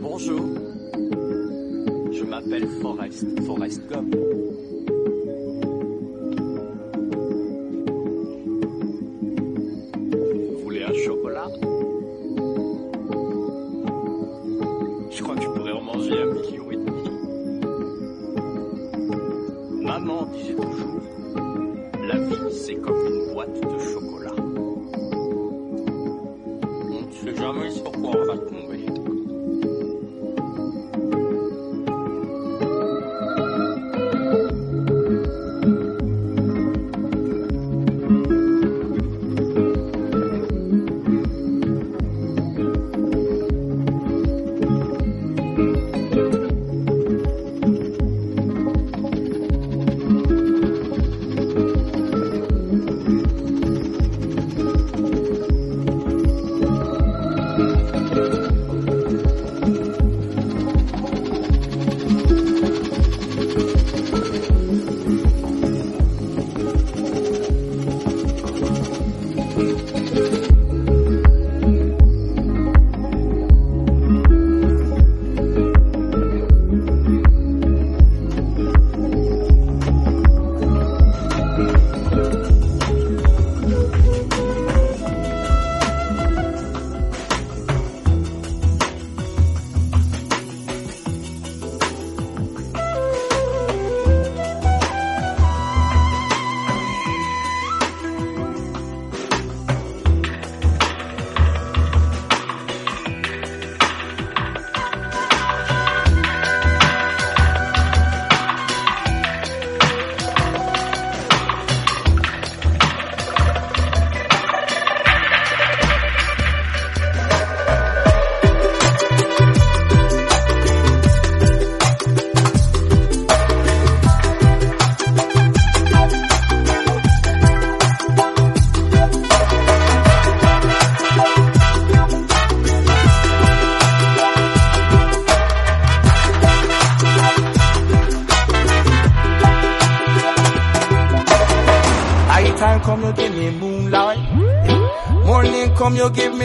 Bonjour. Je m'appelle Forrest, Forrest Gump. Vous voulez un chocolat? Je crois que je pourrais en manger un kilo et demi. Maman disait toujours, la vie c'est comme une boîte de chocolat. 無意識歩行かった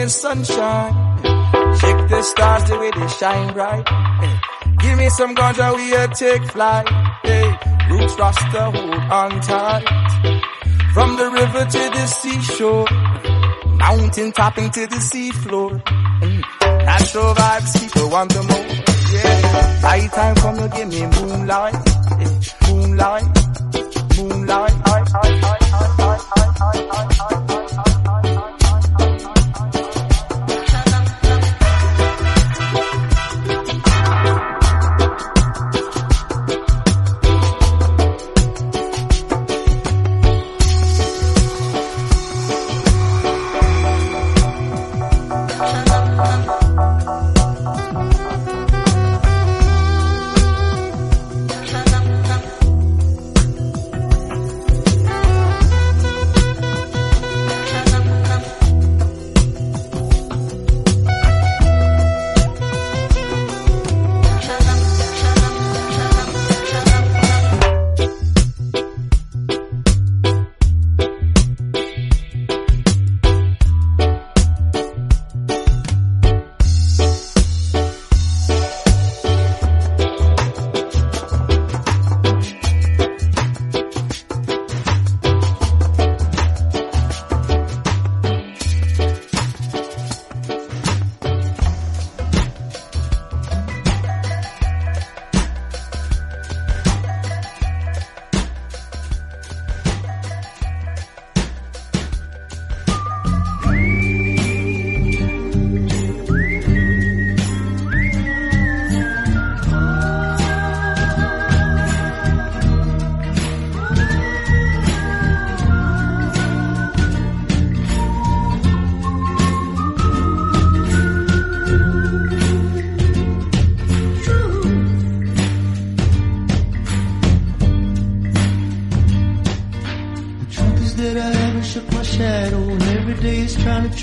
sunshine. Check the stars, the way they shine bright. Give me some ganja, we a take flight. Hey. Roots rasta hold on tight. From the river to the seashore. Mountain topping to the seafloor. Mm. Natural vibes, people want the more. Yeah. Night time come, you give me. Moonlight. Moonlight.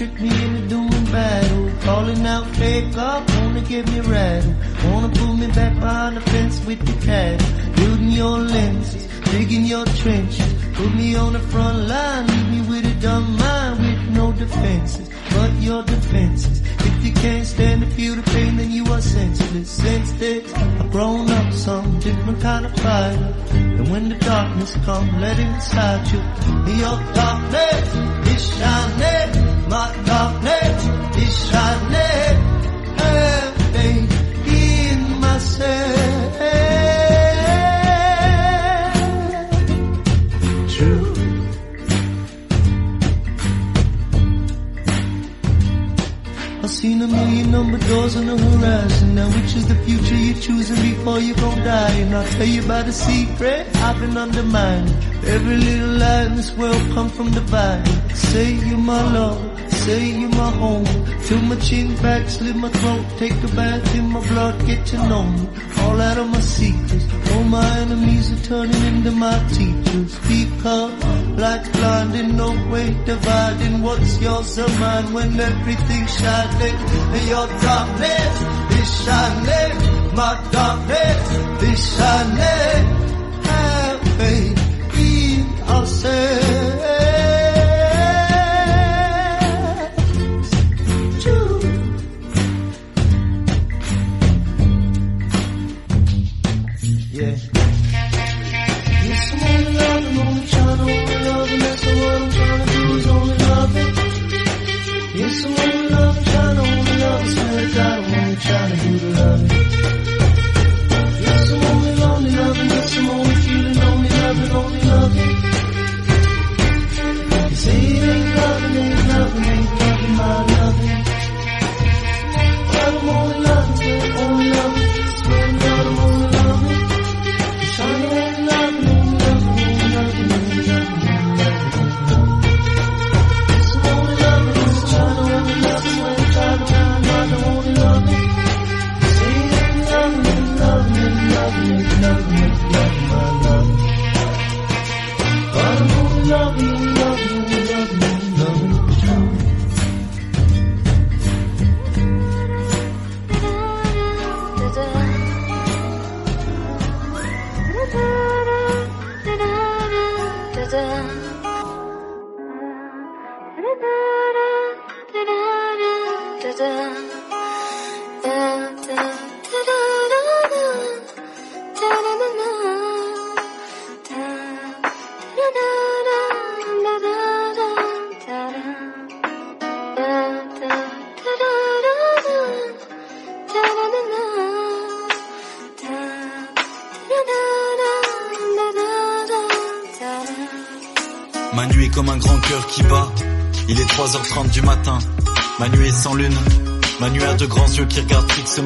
electric me.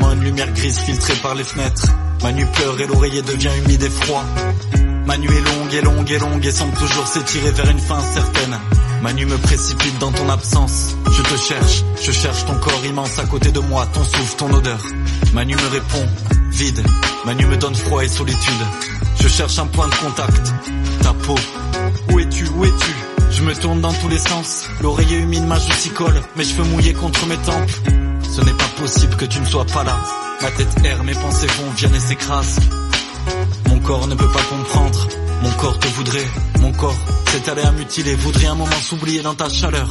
Une lumière grise filtrée par les fenêtres. Manu pleure et l'oreiller devient humide et froid. Manu est longue et longue et longue et semble toujours s'étirer vers une fin certaine. Manu me précipite dans ton absence. Je te cherche, je cherche ton corps immense à côté de moi, ton souffle, ton odeur. Manu me répond, vide. Manu me donne froid et solitude. Je cherche un point de contact, ta peau. Où es-tu, où es-tu? Je me tourne dans tous les sens. L'oreiller humide m'a s'y colle, mes cheveux mouillés contre mes tempes. Ce n'est pas possible que tu ne sois pas là. Ma tête erre, mes pensées vont, viennent et s'écrasent. Mon corps ne peut pas comprendre. Mon corps te voudrait. Mon corps s'est allé à mutiler, voudrait un moment s'oublier dans ta chaleur.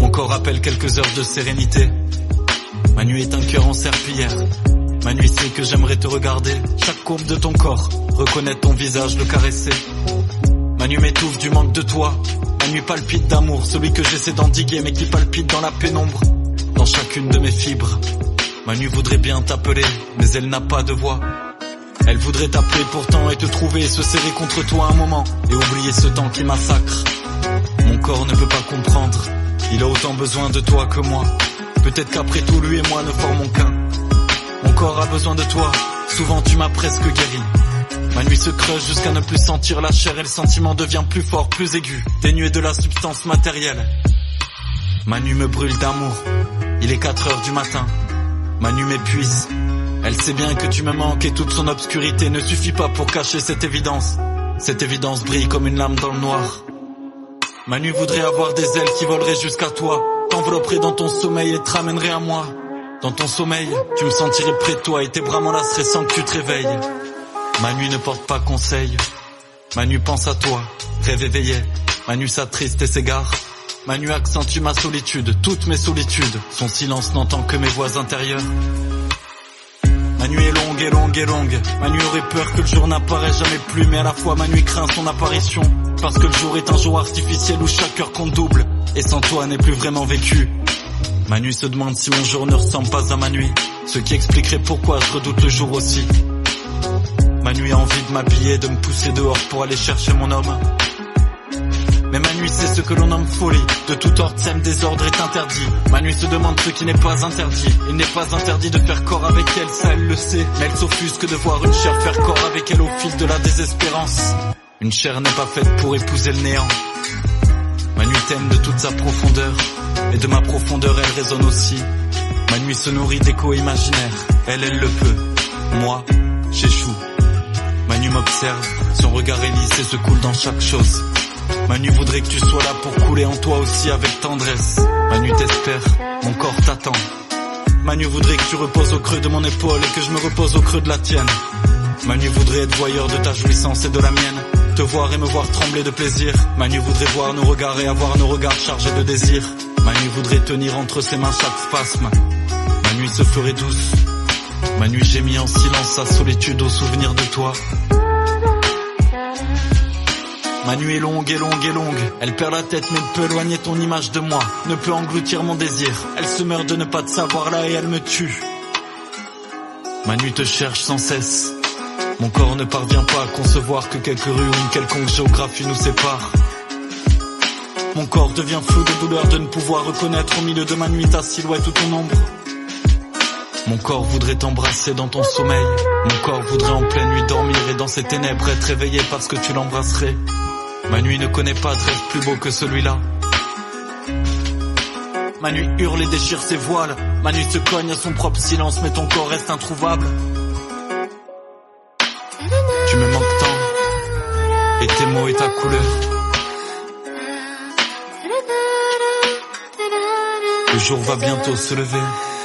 Mon corps appelle quelques heures de sérénité. Ma nuit est un cœur en serpillière. Ma nuit sait que j'aimerais te regarder. Chaque courbe de ton corps, reconnaître ton visage, le caresser. Ma nuit m'étouffe du manque de toi. Ma nuit palpite d'amour, celui que j'essaie d'endiguer mais qui palpite dans la pénombre chacune de mes fibres. Manu voudrait bien t'appeler, mais elle n'a pas de voix. Elle voudrait t'appeler pourtant et te trouver et se serrer contre toi un moment et oublier ce temps qui massacre. Mon corps ne peut pas comprendre, il a autant besoin de toi que moi. Peut-être qu'après tout lui et moi ne formons qu'un. Mon corps a besoin de toi, souvent tu m'as presque guéri. Ma nuit se creuse jusqu'à ne plus sentir la chair et le sentiment devient plus fort, plus aigu, dénué de la substance matérielle. Ma nuit me brûle d'amour, il est 4 heures du matin. Manu m'épuise. Elle sait bien que tu me manques et toute son obscurité ne suffit pas pour cacher cette évidence. Cette évidence brille comme une lame dans le noir. Manu voudrait avoir des ailes qui voleraient jusqu'à toi, t'envelopperait dans ton sommeil et te ramènerait à moi. Dans ton sommeil, tu me sentirais près de toi et tes bras m'enlaceraient sans que tu te réveilles. Manu ne porte pas conseil. Manu pense à toi, rêve éveillé. Manu s'attriste et s'égare. Manu accentue ma solitude, toutes mes solitudes. Son silence n'entend que mes voix intérieures. Ma nuit est longue et longue et longue. Ma nuit aurait peur que le jour n'apparaisse jamais plus, mais à la fois ma nuit craint son apparition. Parce que le jour est un jour artificiel où chaque heure compte double. Et sans toi n'est plus vraiment vécu. Ma nuit se demande si mon jour ne ressemble pas à ma nuit. Ce qui expliquerait pourquoi je redoute le jour aussi. Ma nuit a envie de m'habiller, de me pousser dehors pour aller chercher mon homme. Mais ma nuit c'est ce que l'on nomme folie. De tout ordre sème désordre est interdit. Ma nuit se demande ce qui n'est pas interdit. Il n'est pas interdit de faire corps avec elle, ça elle le sait. Mais elle s'offusque de voir une chair faire corps avec elle au fil de la désespérance. Une chair n'est pas faite pour épouser le néant. Ma nuit t'aime de toute sa profondeur. Et de ma profondeur elle résonne aussi. Ma nuit se nourrit d'échos imaginaires. Elle, elle le peut. Moi, j'échoue. Ma nuit m'observe. Son regard est lisse et se coule dans chaque chose Manu voudrait que tu sois là pour couler en toi aussi avec tendresse. Manu t'espère, mon corps t'attend. Manu voudrait que tu reposes au creux de mon épaule et que je me repose au creux de la tienne. Manu voudrait être voyeur de ta jouissance et de la mienne. Te voir et me voir trembler de plaisir. Manu voudrait voir nos regards et avoir nos regards chargés de désir. Manu voudrait tenir entre ses mains chaque spasme. Ma nuit se ferait douce. Ma nuit gémit en silence sa solitude au souvenir de toi. Ma nuit est longue et longue et longue. Elle perd la tête mais ne peut éloigner ton image de moi. Ne peut engloutir mon désir. Elle se meurt de ne pas te savoir là et elle me tue. Ma nuit te cherche sans cesse. Mon corps ne parvient pas à concevoir que quelques rues ou une quelconque géographie nous sépare. Mon corps devient flou de douleur de ne pouvoir reconnaître au milieu de ma nuit ta silhouette ou ton ombre. Mon corps voudrait t'embrasser dans ton sommeil. Mon corps voudrait en pleine nuit dormir et dans ces ténèbres être réveillé parce que tu l'embrasserais. Ma nuit ne connaît pas de rêve plus beau que celui-là. Ma nuit hurle et déchire ses voiles. Ma nuit se cogne à son propre silence, mais ton corps reste introuvable. Tu me manques tant, et tes mots et ta couleur. Le jour va bientôt se lever.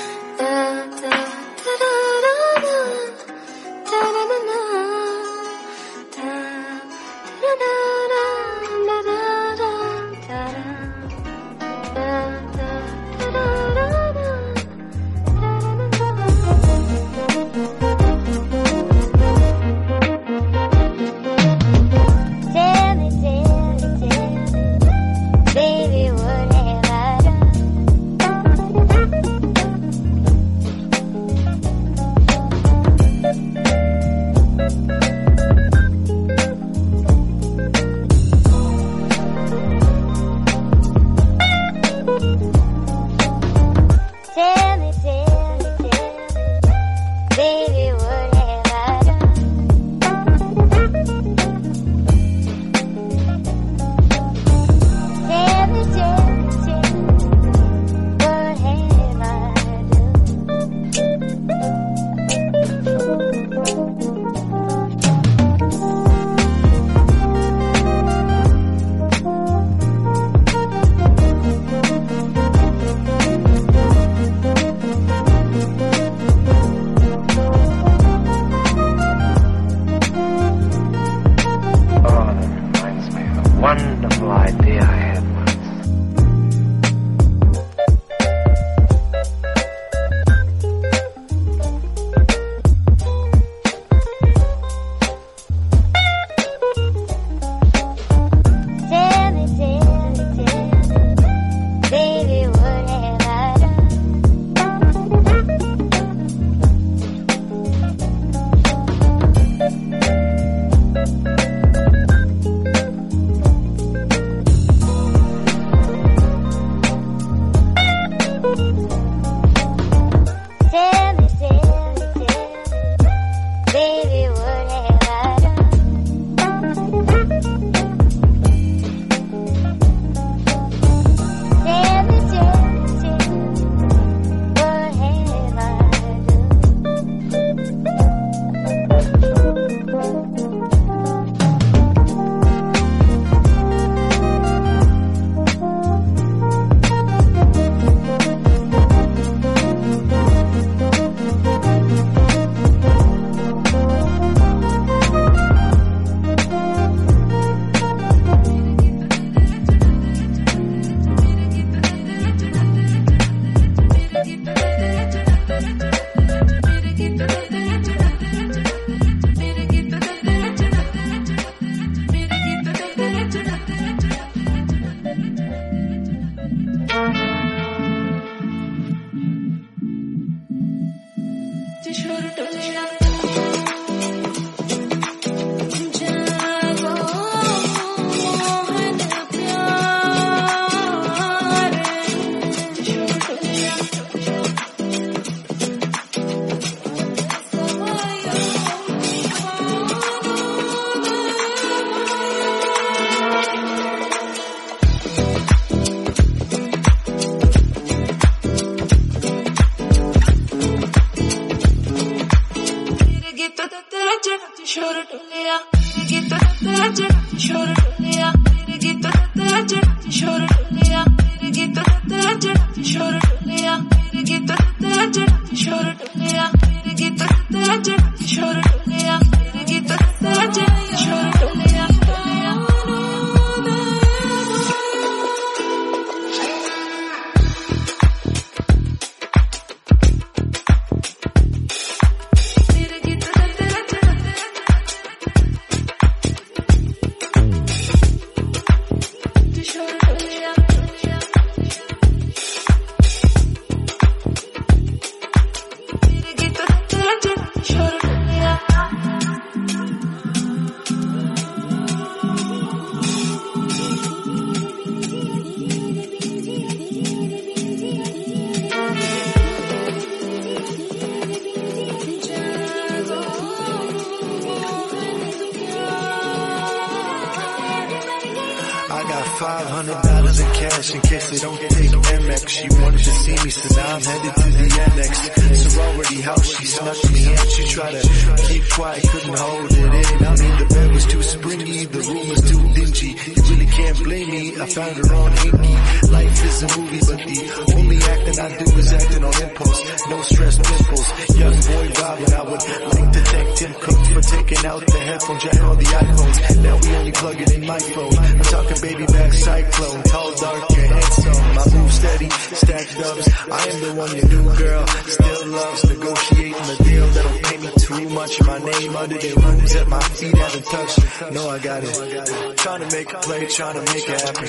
Trying to make it happen.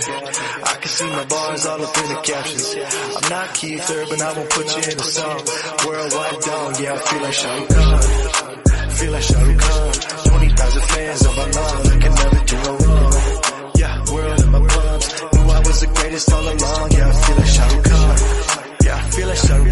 I can see my bars all up in the captions. I'm not Keith Urban, I won't put you in a song. Worldwide dog, yeah, I feel like Shah Rukh Khan. Feel like Shah Rukh Khan. 20,000 fans on my lawn, I can never do no wrong. Yeah, world in my palms. Knew I was the greatest all along. Yeah, I feel like Shah Rukh Khan. Yeah, I feel like Shah Rukh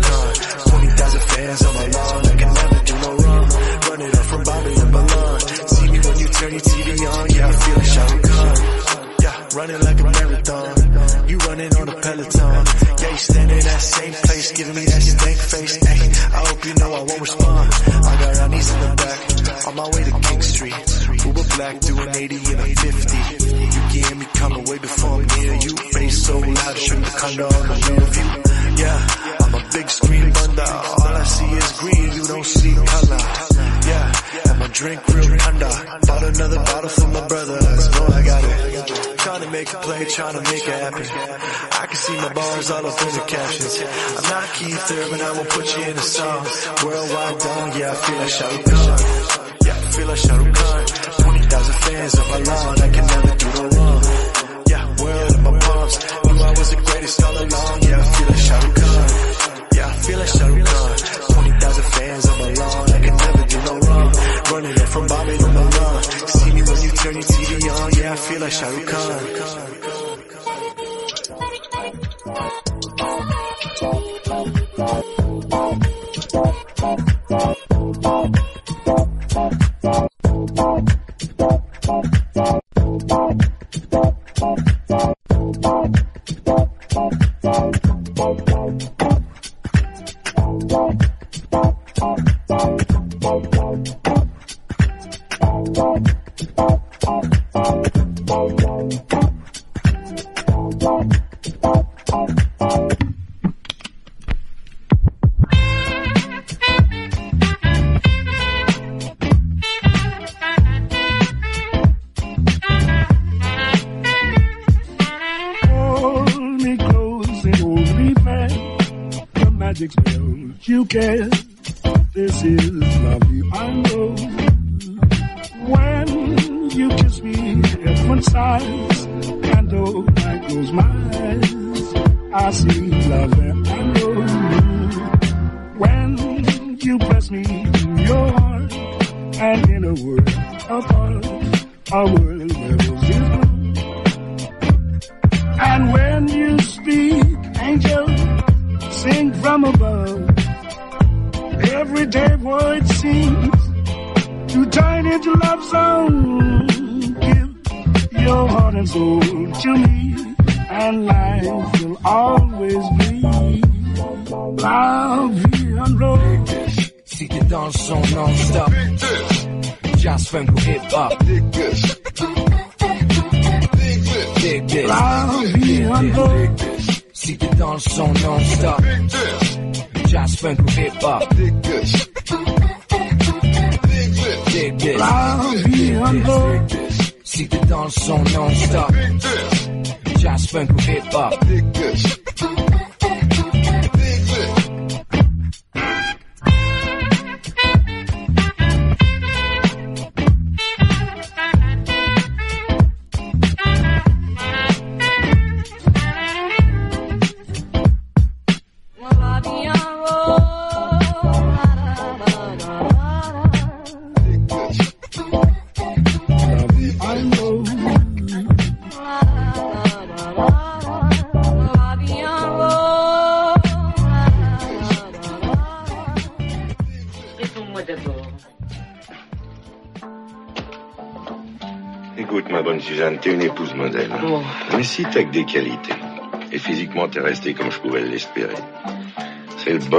another bottle for my brothers. Know I got it. Trying to make a play, trying to make it happen. I can see my bars all up in the captions. I'm not Keith Urban, I won't put you in a song. Worldwide dog, yeah, I feel like Shah Rukh Khan. Yeah, I feel like Shah Rukh Khan. 20,000 fans on my lawn, I can never do no wrong. Yeah, world in my palms. Knew I was the greatest all along. Yeah, I feel like Shah Rukh Khan. Yeah, I feel like Shah Rukh Khan. 20,000 fans on my lawn, I can never do no wrong. Running up from Bombay to Milan. See me when you turn your TV on. Yeah, I feel like Shah Rukh Khan.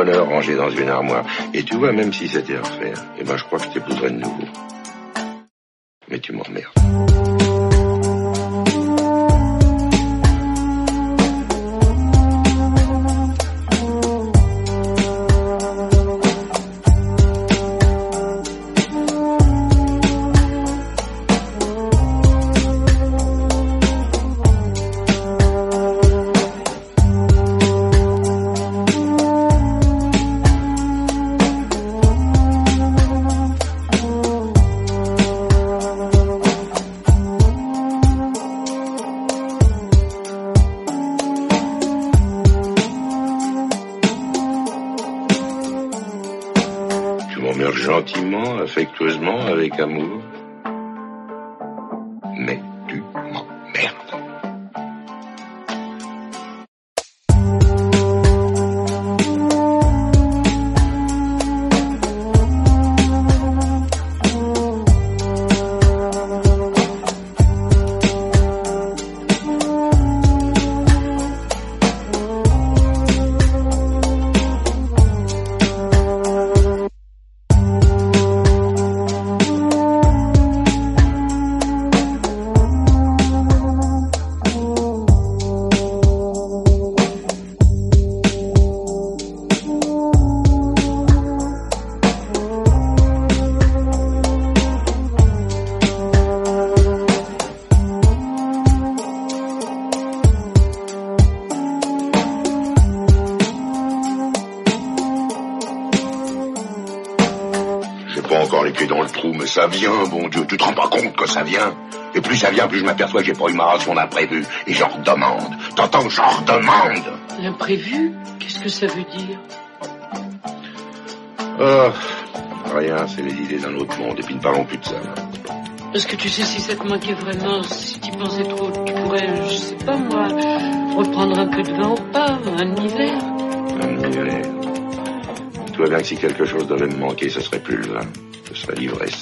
Rangé dans une armoire. Et tu vois, même si c'était à refaire, eh ben je crois que je t'épouserais de nouveau. Affectueusement, avec amour. Ça vient, bon Dieu. Tu te rends pas compte que ça vient Et plus ça vient, plus je m'aperçois que j'ai pas eu ma ration d'imprévu. Et j'en redemande. T'entends J'en redemande L'imprévu Qu'est-ce que ça veut dire? Oh, rien, c'est les idées d'un autre monde. Et puis ne parlons plus de ça. Parce que tu sais, si ça te manquait vraiment, si tu pensais trop, tu pourrais, je sais pas moi, reprendre un peu de vin au pas, un hiver. Un hiver. Tu vois bien que si quelque chose devait me manquer, ce serait plus le vin. Ce serait l'ivresse.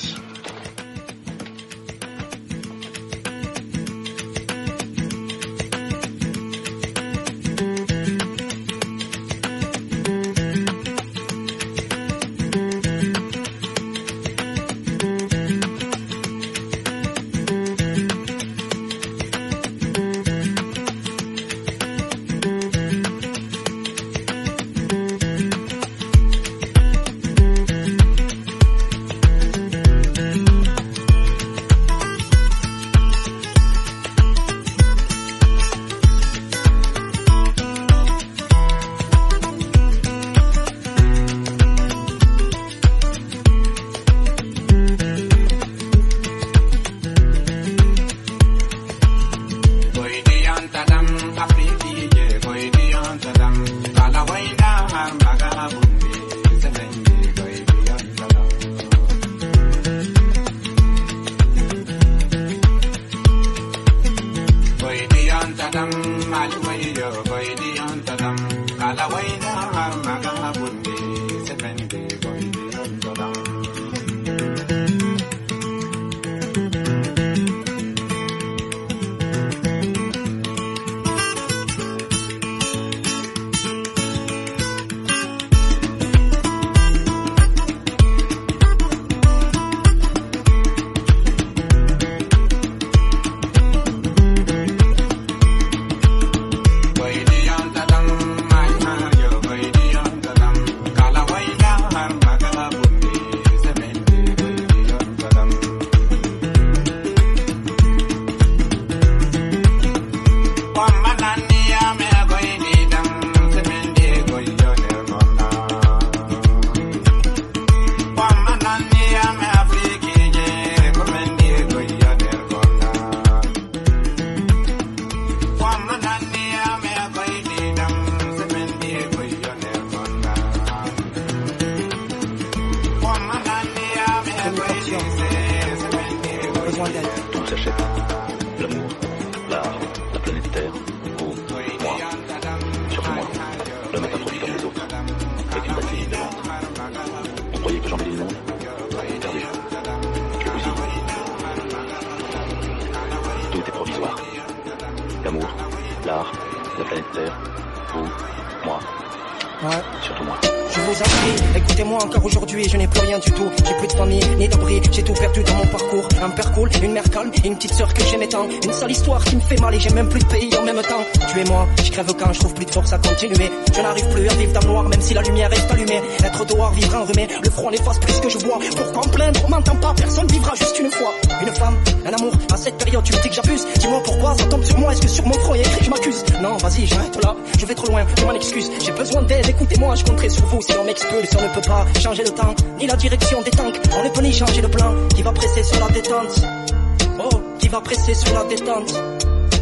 Une et petite sœur que j'aimais tant. Une sale histoire qui me fait mal et j'ai même plus de pays en même temps. Tu es moi, je crève quand je trouve plus de force à continuer. Je n'arrive plus à vivre dans le noir, même si la lumière reste allumée. Être dehors, vivre enrhumé, le froid n'efface plus ce que je vois. Pourquoi en plaindre, on m'entend pas, personne vivra juste une fois. Une femme, un amour, à cette période tu me dis que j'abuse. Dis-moi pourquoi ça tombe sur moi, est-ce que sur mon front y a écrit je m'accuse? Non, vas-y, j'arrête là, je vais trop loin, je m'en excuse. J'ai besoin d'aide, écoutez-moi, je compterai sur vous si on m'expulse. On ne peut pas changer le temps, ni la direction des tanks. On ne peut ni changer le plan qui va presser sur la détente. Qui va presser sur la détente.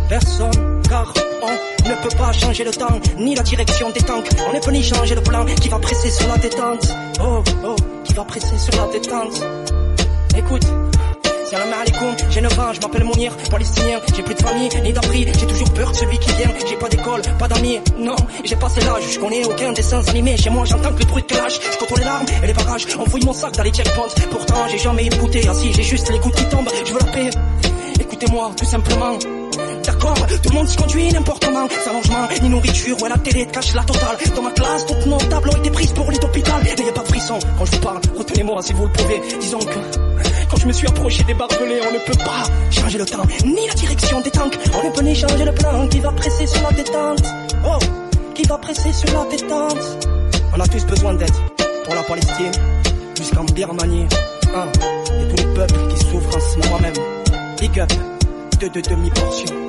Personne, car on ne peut pas changer le temps, ni la direction des tanks. On ne peut ni changer le plan qui va presser sur la détente. Oh, oh, qui va presser sur la détente. Écoute. Salam alaikum, j'ai 9 ans, je m'appelle Mounir, palestinien, j'ai plus de famille, ni d'abri, j'ai toujours peur de celui qui vient, j'ai pas d'école, pas d'amis, non, j'ai passé l'âge, je connais aucun dessin animé, chez moi j'entends que le bruit de clash, je contrôle les larmes et les barrages, on fouille mon sac dans les checkpoints, pourtant j'ai jamais écouté, assis, j'ai juste les gouttes qui tombent, je veux la paix, écoutez-moi, tout simplement, D'accord, tout le monde se conduit n'importe comment, sans logement, ni nourriture, ouais la télé te cache la totale. Dans ma classe, toutes nos tables ont été prises pour lit d'hôpital. N'ayez pas de frisson quand je vous parle, retenez-moi si vous le pouvez. Disons que quand je me suis approché des barbelés, on ne peut pas changer le temps, ni la direction des tanks. On ne peut ni changer le plan qui va presser sur la détente. Oh, qui va presser sur la détente. On a tous besoin d'aide pour la Palestine, jusqu'en Birmanie. Hein, et tous les peuples qui souffrent en ce moment même. Big up de deux demi-portions. Peace.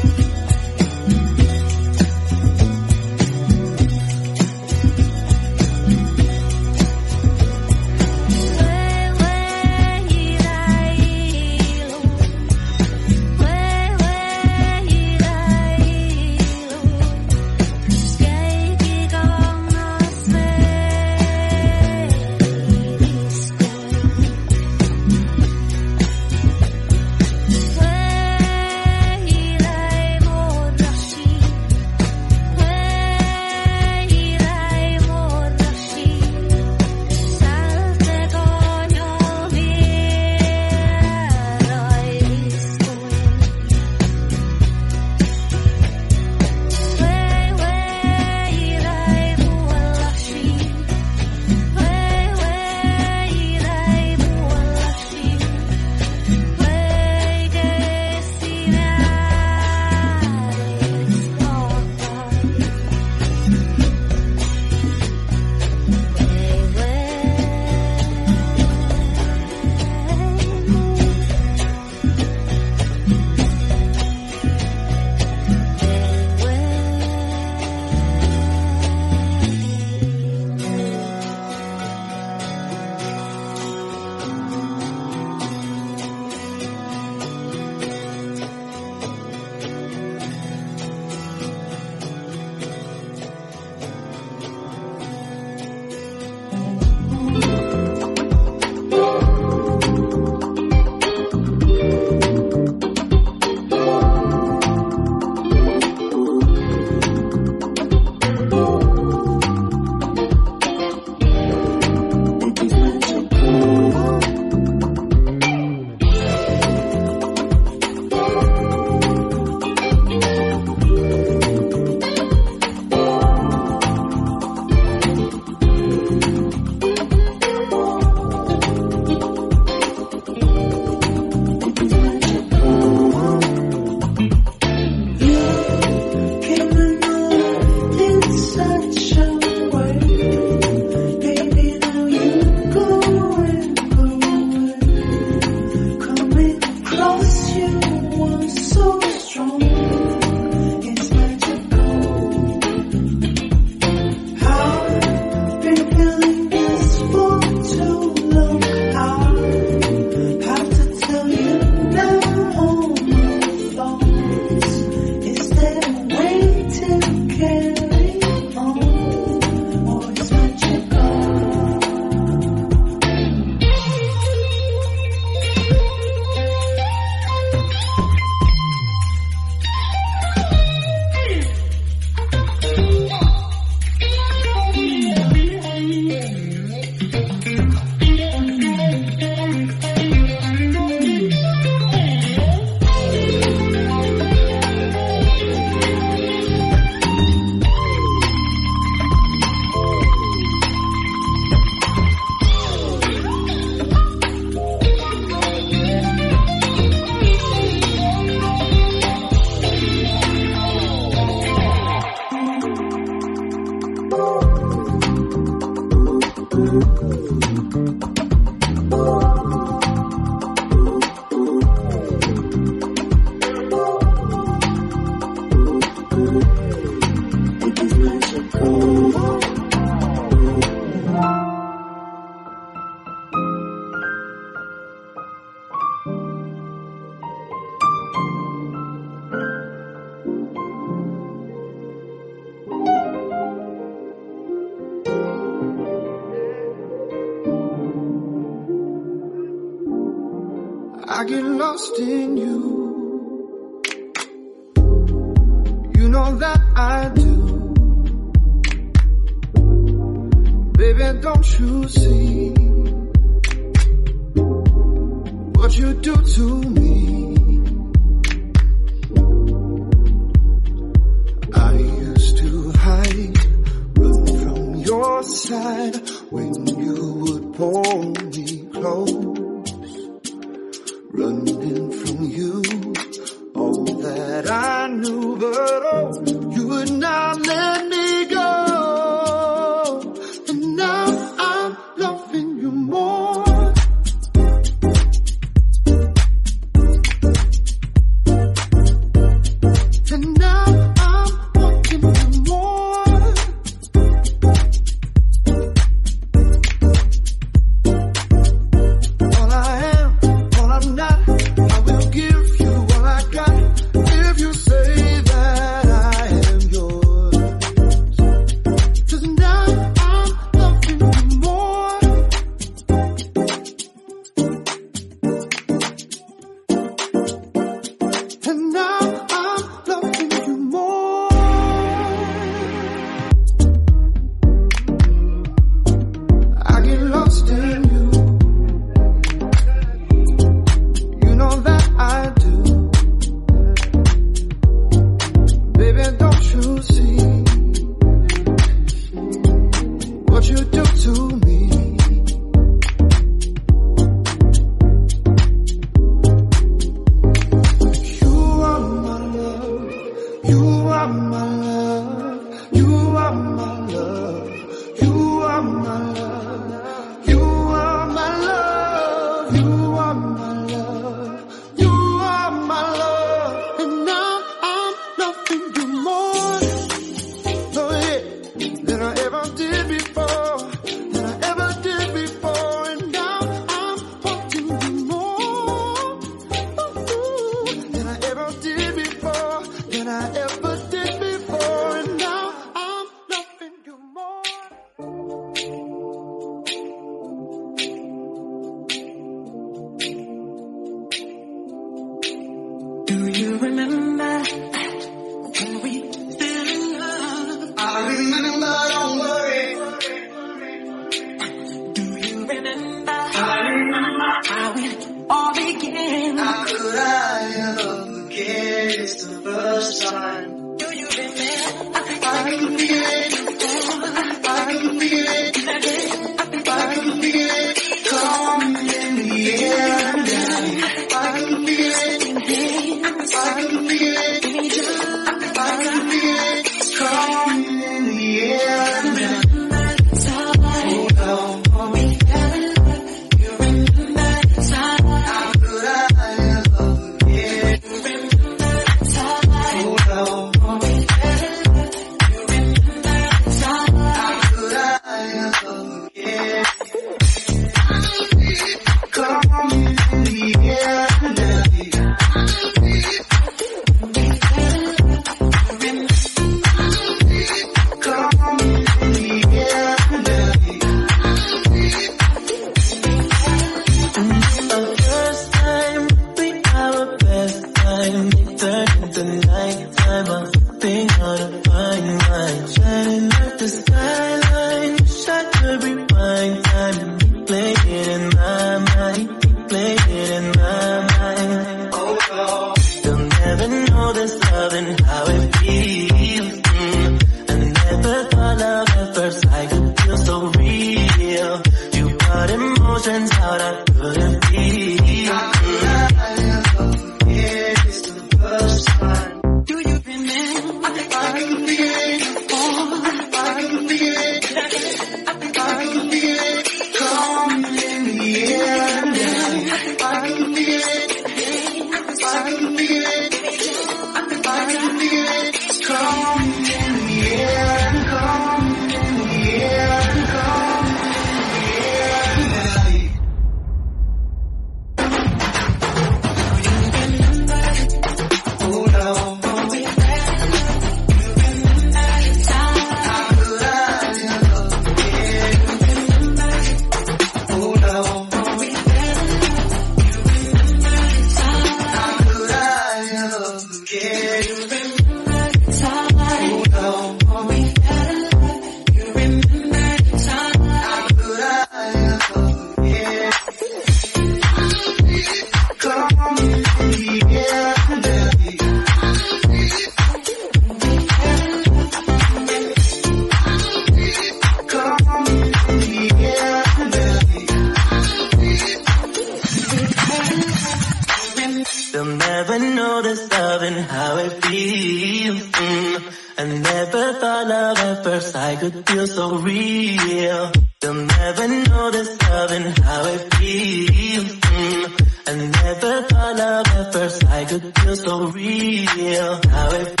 Real. How it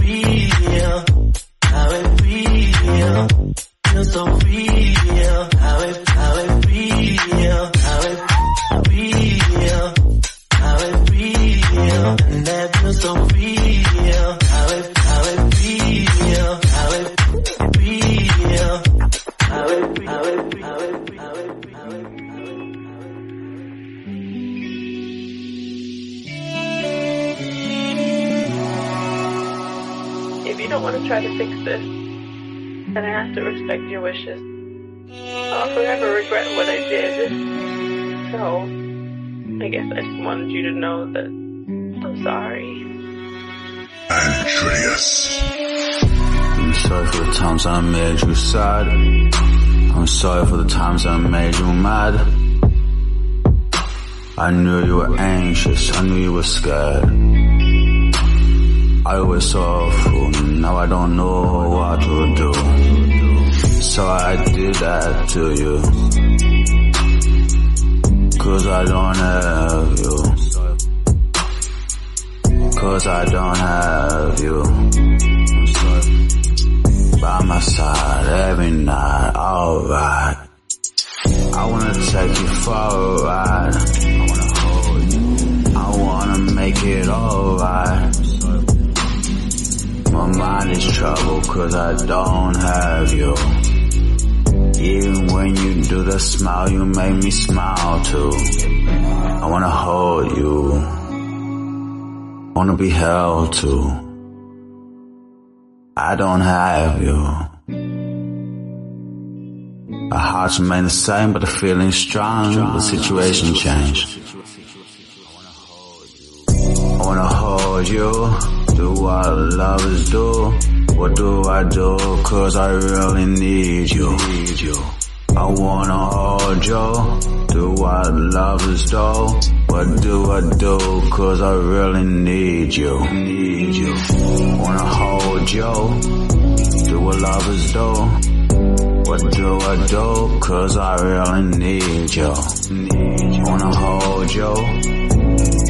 real, how it real, feels so real. Have to respect your wishes. I'll forever regret what I did. So, I guess I just wanted you to know that I'm sorry. Andreas. I'm sorry for the times I made you sad. I'm sorry for the times I made you mad. I knew you were anxious, I knew you were scared. I was saw a now I don't know what to do. So I did that to you. Cause I don't have you. Cause I don't have you. By my side every night, alright. I wanna take you for a ride. I wanna hold you. I wanna make it alright. My mind is troubled cause I don't have you. Even when you do the smile, you make me smile too. I wanna hold you. Wanna be held too. I don't have you. Our hearts remain the same, but the feeling's strong. The situation changed. I wanna hold you, do what lovers do. What do I do? Cause I really need you. I wanna hold you, do what lovers do. What do I do? Cause I really need you. Need you. Wanna hold you, do what lovers do. What do I do? Cause I really need you. Wanna hold you,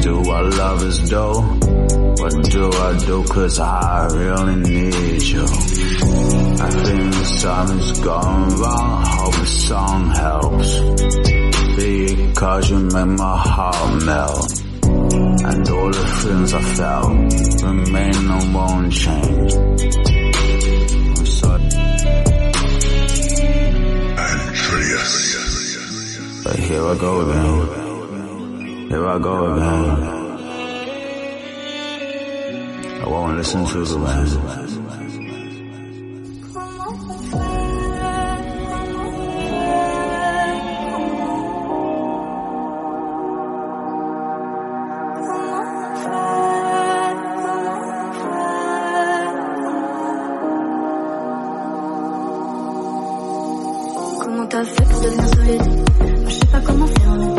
do what lovers do. What do I do? Cause I really need you. I think something's gone wrong. Hope the song helps. Because you make my heart melt. And all the feelings I felt remain and won't change. I'm sorry. But here I go again. Here I go again. Won't listen to the man. Comment t'as fait pour devenir solide Moi, Je sais pas comment faire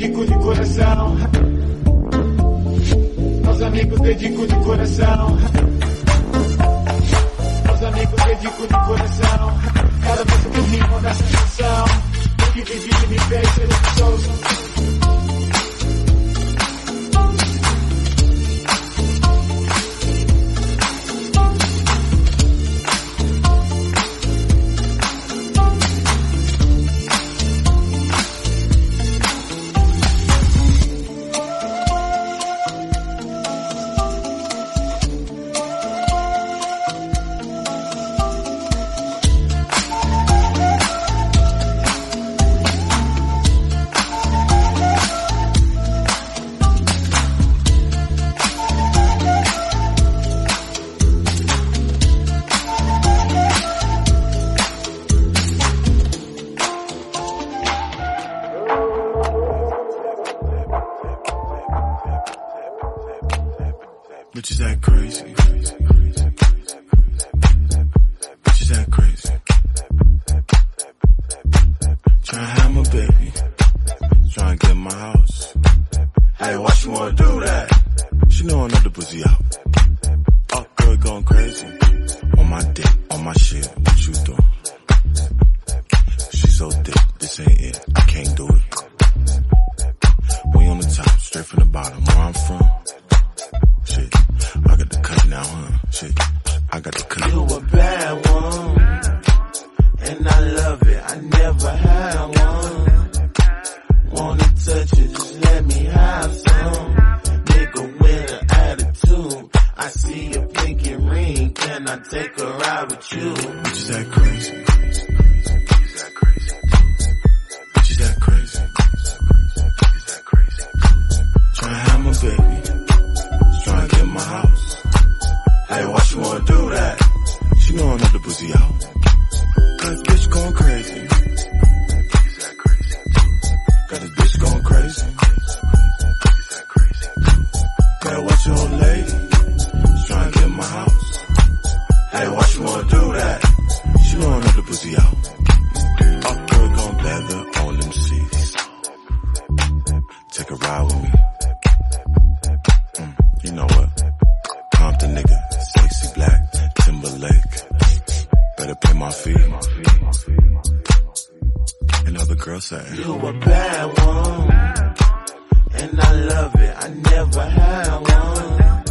dedico de coração. Aos amigos dedico de coração. Aos amigos dedico de coração. Cada vez que eu rimo dessa canção, o que vivi me fez ser o sou. You a bad one, and I love it. I never had one.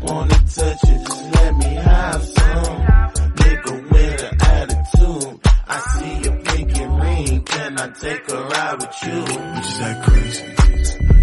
Wanna touch it, just let me have some. Nigga with an attitude. I see your pinky ring, can I take a ride with you? It's that crazy.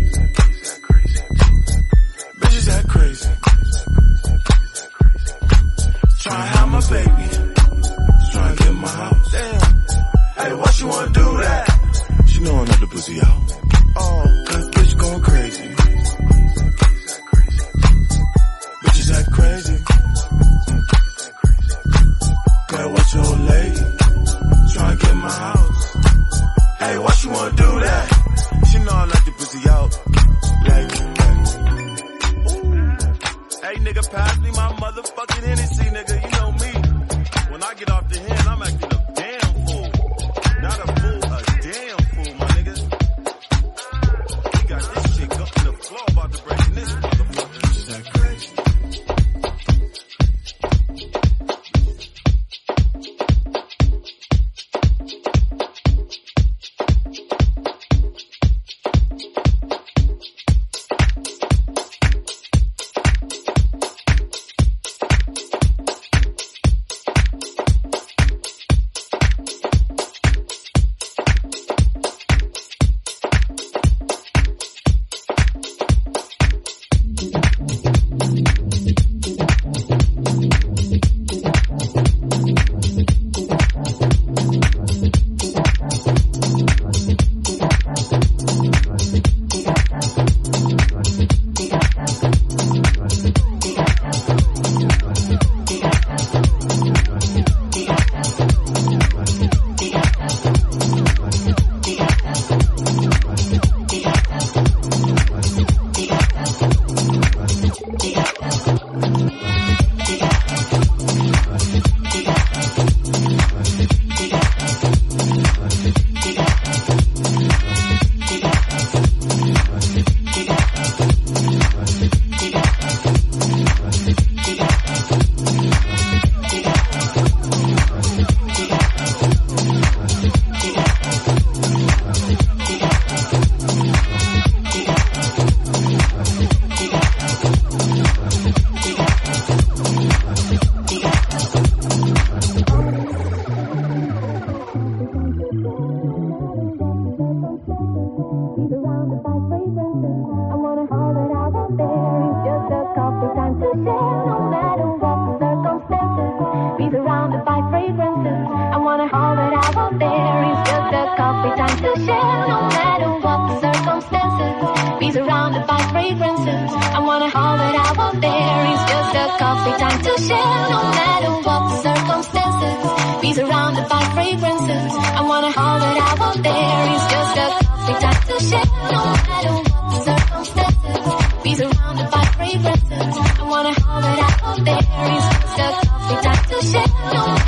Don't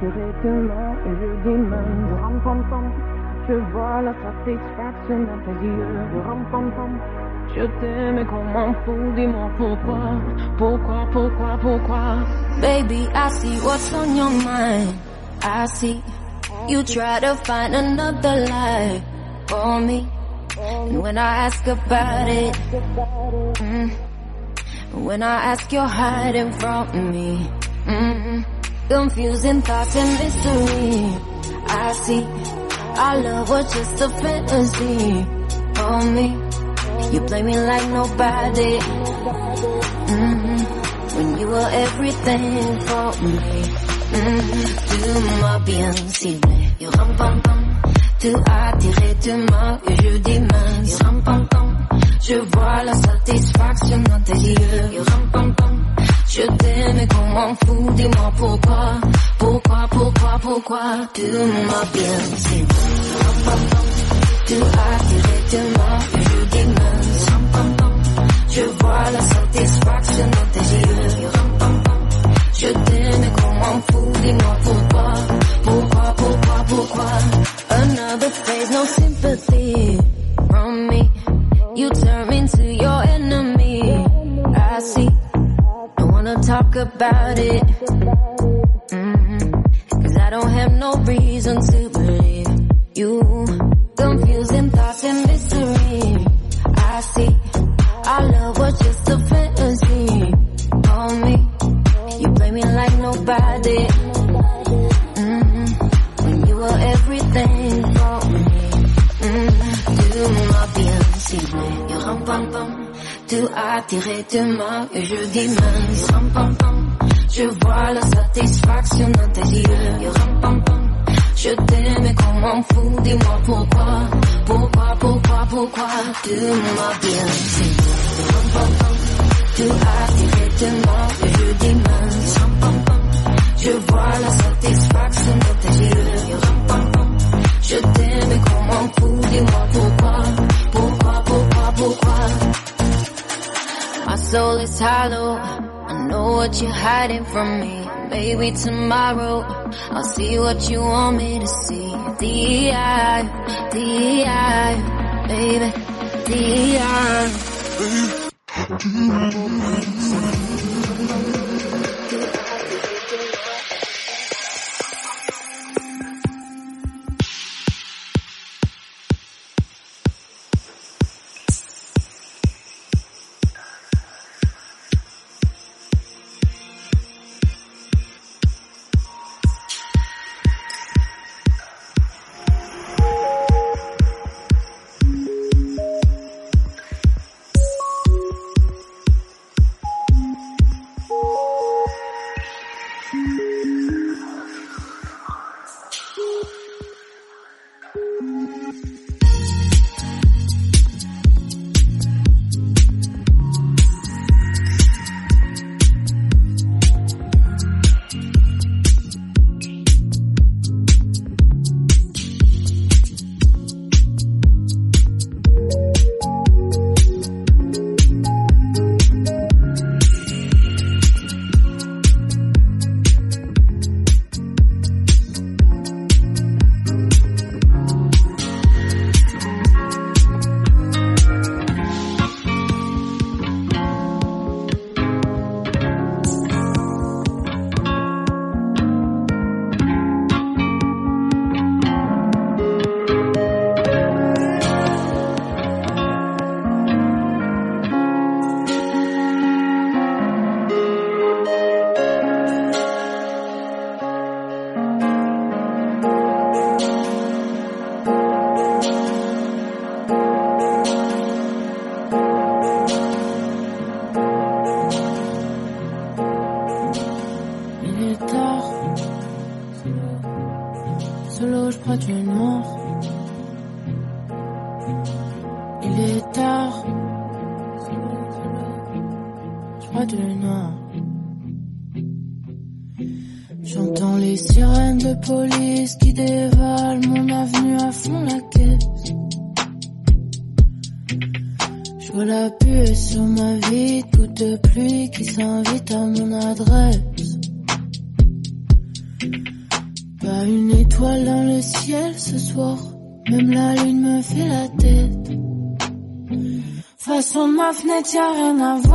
tes mains et je demande. Ram pam pam, je vois la satisfaction dans tes yeux. Ram pam pam, je t'aime qu'on m'en fout, dis-moi pourquoi, pourquoi, pourquoi, pourquoi. Baby, I see what's on your mind. I see you try to find another lie for me. And when I ask about it, mm, when I ask, you're hiding from me. Mm, confusing thoughts and mystery. I see our love was just a fantasy for me. You play me like nobody. Mm, when you were everything for me. Mm, dis-moi bien s'il plaît. You ram pam pam. Tu as tiré tes mains et je dis mince. Ram pam pam. Je vois la satisfaction dans tes yeux. You ram pam pam. Je t'aime qu'on m'en fout. Dis-moi pourquoi. Pourquoi, pourquoi, pourquoi. Bien. You ram pam pam. Tu as tiré tes mains et je dis. Je vois la satisfaction dans tes yeux. Je t'aime qu'on m'en fout, dis-moi pourquoi, pourquoi, pourquoi, pourquoi. Another phase, no sympathy from me. You turn into your enemy. Wanna talk about it. Mm-hmm. Cause I don't have no reason to believe you. Confusing thoughts and mystery. I see, our love was just a fantasy on me. You play me like nobody. Mm-hmm. When you were everything for me. Mm-hmm. Bien s'il plaît. You ram pam pam. Tu as tiré tes mains et je dis. Je vois la satisfaction dans tes yeux. Je t'aime qu'on m'en fout. Dis-moi pourquoi. Pourquoi, pourquoi, pourquoi. Bien s'il plaît. You ram pam pam. Tu as tiré tes mains et je dis. Je vois la satisfaction dans tes yeux. Je t'aime qu'on m'en fout. Dis-moi. Pourquoi, soul is hollow. I know what you're hiding from me. Maybe tomorrow I'll see what you want me to see. D.I. D.I. Baby. D.I. Il that you're enough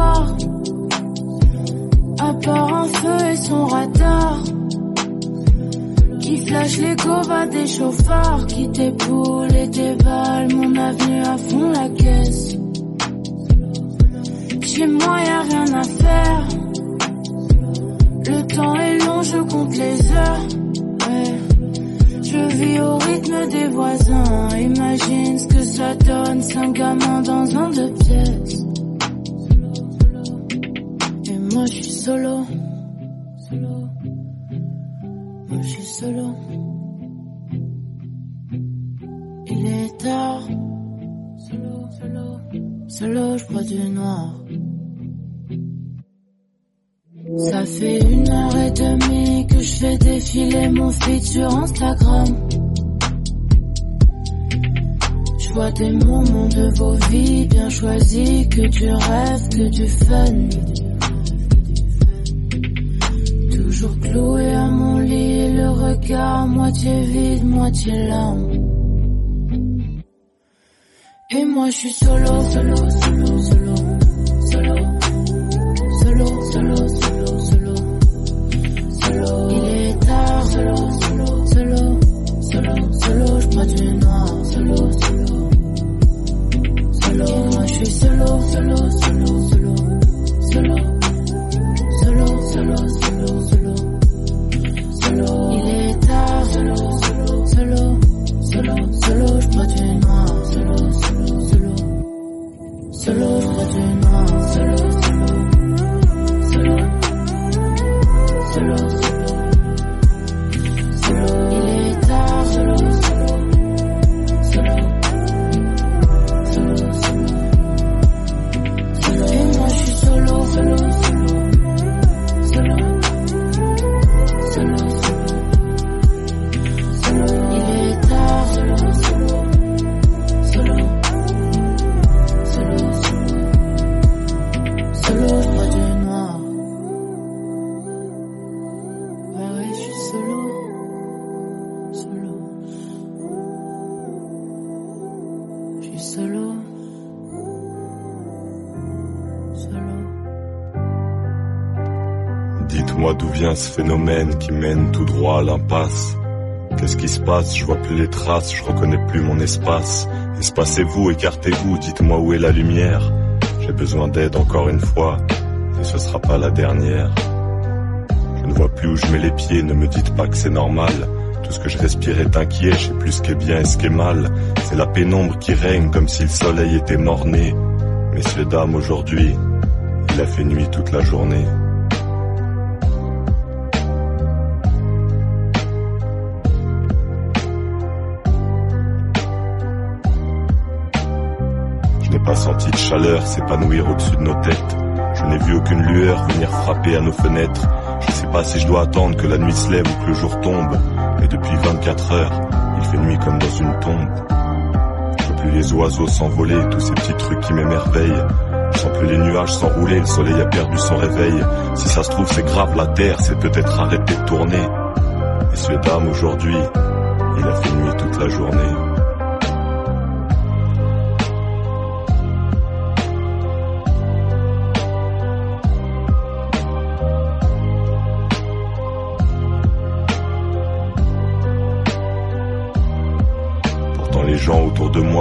solo, solo, Ce phénomène qui mène tout droit à l'impasse. Qu'est-ce qui se passe? Je vois plus les traces, je reconnais plus mon espace. Espacez-vous, écartez-vous, dites-moi où est la lumière. J'ai besoin d'aide encore une fois, et ce sera pas la dernière. Je ne vois plus où je mets les pieds, ne me dites pas que c'est normal. Tout ce que je respire est inquiet, je sais plus ce qui est bien et ce qui est mal. C'est la pénombre qui règne comme si le soleil était mort-né. Messieurs, dames, aujourd'hui, il a fait nuit toute la journée. Senti de chaleur s'épanouir au-dessus de nos têtes. Je n'ai vu aucune lueur venir frapper à nos fenêtres. Je sais pas si je dois attendre que la nuit se lève ou que le jour tombe. Mais depuis 24 heures, il fait nuit comme dans une tombe. Je vois plus les oiseaux s'envoler, tous ces petits trucs qui m'émerveillent. Je sens plus les nuages s'enrouler, le soleil a perdu son réveil. Si ça se trouve, c'est grave, la terre s'est peut-être arrêtée de tourner. Messieurs, dames, aujourd'hui, il a fait nuit toute la journée.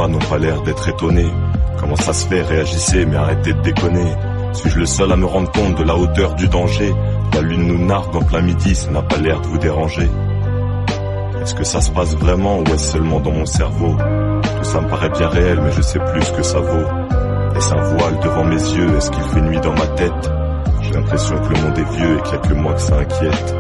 N'ont pas l'air d'être étonnés. Comment ça se fait Réagissez, mais arrêtez de déconner. Suis-je le seul à me rendre compte de la hauteur du danger? La lune nous nargue en plein midi, ça n'a pas l'air de vous déranger. Est-ce que ça se passe vraiment ou est-ce seulement dans mon cerveau? Tout ça me paraît bien réel, mais je sais plus ce que ça vaut. Est-ce un voile devant mes yeux? Est-ce qu'il fait nuit dans ma tête? J'ai l'impression que le monde est vieux et qu'il n'y a que moi que ça inquiète.